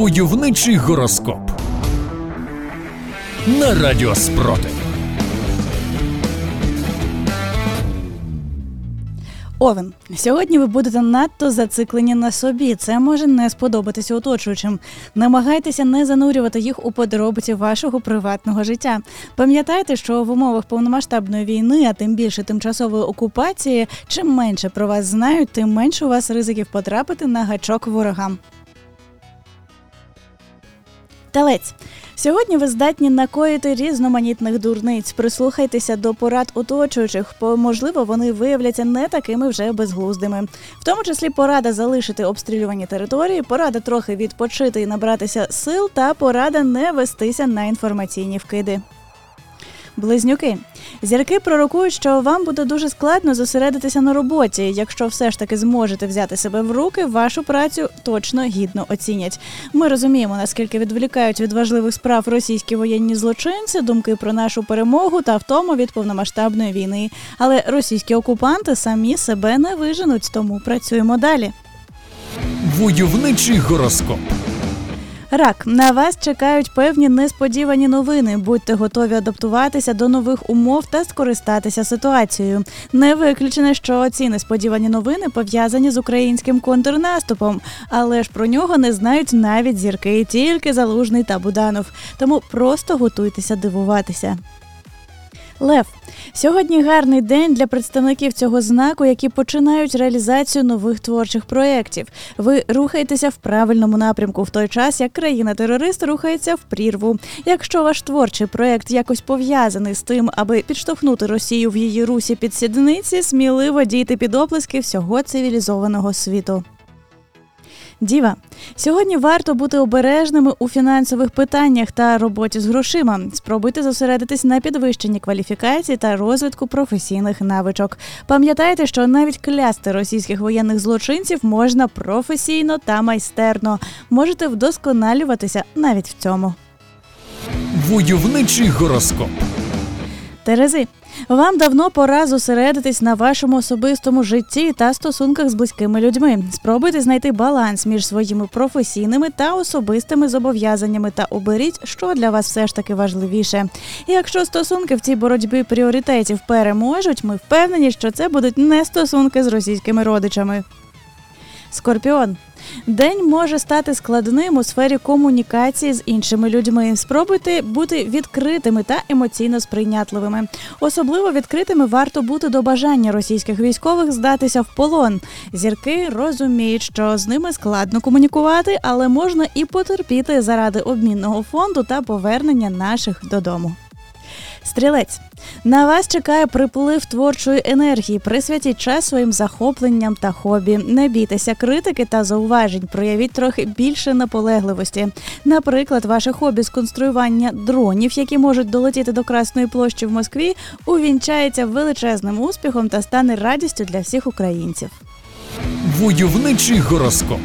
Войовничий гороскоп на Радіо Спротив. Овен, сьогодні ви будете надто зациклені на собі. Це може не сподобатися оточуючим. Намагайтеся не занурювати їх у подробиці вашого приватного життя. Пам'ятайте, що в умовах повномасштабної війни, а тим більше тимчасової окупації, чим менше про вас знають, тим менше у вас ризиків потрапити на гачок ворогам. Телець. Сьогодні ви здатні накоїти різноманітних дурниць. Прислухайтеся до порад оточуючих, бо можливо вони виявляться не такими вже безглуздими. В тому числі порада залишити обстрілювані території, порада трохи відпочити і набратися сил, та порада не вестися на інформаційні вкиди. Близнюки. Зірки пророкують, що вам буде дуже складно зосередитися на роботі. Якщо все ж таки зможете взяти себе в руки, вашу працю точно гідно оцінять. Ми розуміємо, наскільки відволікають від важливих справ російські воєнні злочинці, думки про нашу перемогу та втому від повномасштабної війни. Але російські окупанти самі себе не виженуть, тому працюємо далі. Войовничий гороскоп. Рак на вас чекають певні несподівані новини. Будьте готові адаптуватися до нових умов та скористатися ситуацією. Не виключено, що ці несподівані новини пов'язані з українським контрнаступом, але ж про нього не знають навіть зірки, тільки залужний та Буданов. Тому просто готуйтеся дивуватися. Лев сьогодні гарний день для представників цього знаку, які починають реалізацію нових творчих проєктів. Ви рухаєтеся в правильному напрямку в той час, як країна-терорист рухається в прірву. Якщо ваш творчий проєкт якось пов'язаний з тим, аби підштовхнути Росію в її русі під сідниці, сміливо дійте під оплески всього цивілізованого світу. Діва, сьогодні варто бути обережними у фінансових питаннях та роботі з грошима. Спробуйте зосередитись на підвищенні кваліфікації та розвитку професійних навичок. Пам'ятайте, що навіть клясти російських воєнних злочинців можна професійно та майстерно. Можете вдосконалюватися навіть в цьому. Войовничий гороскоп. Терези, вам давно пора зосередитись на вашому особистому житті та стосунках з близькими людьми. Спробуйте знайти баланс між своїми професійними та особистими зобов'язаннями та оберіть, що для вас все ж таки важливіше. І якщо стосунки в цій боротьбі пріоритетів переможуть, ми впевнені, що це будуть не стосунки з російськими родичами. Скорпіон. День може стати складним у сфері комунікації з іншими людьми. Спробуйте бути відкритими та емоційно сприйнятливими. Особливо відкритими варто бути до бажання російських військових здатися в полон. Зірки розуміють, що з ними складно комунікувати, але можна і потерпіти заради обмінного фонду та повернення наших додому. Стрілець на вас чекає приплив творчої енергії. Присвятіть час своїм захопленням та хобі. Не бійтеся критики та зауважень. Проявіть трохи більше наполегливості. Наприклад, ваше хобі з конструювання дронів, які можуть долетіти до Красної площі в Москві, увінчається величезним успіхом та стане радістю для всіх українців. Войовничий гороскоп.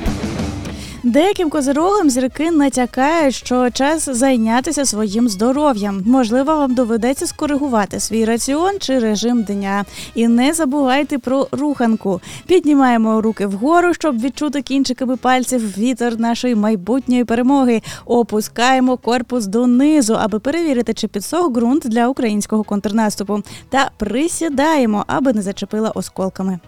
Деяким козирогам зірки натякають, що час зайнятися своїм здоров'ям. Можливо, вам доведеться скоригувати свій раціон чи режим дня. І не забувайте про руханку. Піднімаємо руки вгору, щоб відчути кінчиками пальців вітер нашої майбутньої перемоги. Опускаємо корпус донизу, аби перевірити, чи підсох ґрунт для українського контрнаступу. Та присідаємо, аби не зачепила осколками.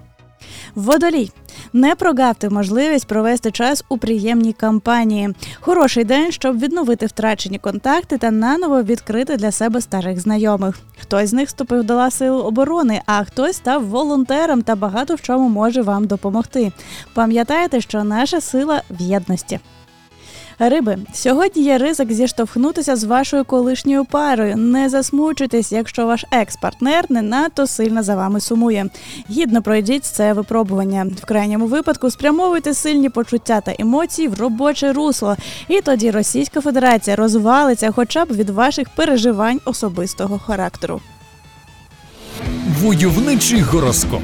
Водолій не прогавте можливість провести час у приємній кампанії. Хороший день, щоб відновити втрачені контакти та наново відкрити для себе старих знайомих. Хтось з них вступив до лав оборони, а хтось став волонтером та багато в чому може вам допомогти. Пам'ятайте, що наша сила в єдності. Риби, сьогодні є ризик зіштовхнутися з вашою колишньою парою. Не засмучуйтесь, якщо ваш екс-партнер не надто сильно за вами сумує. Гідно пройдіть це випробування. В крайньому випадку спрямовуйте сильні почуття та емоції в робоче русло, і тоді Російська Федерація розвалиться, хоча б від ваших переживань особистого характеру. Войовничий гороскоп.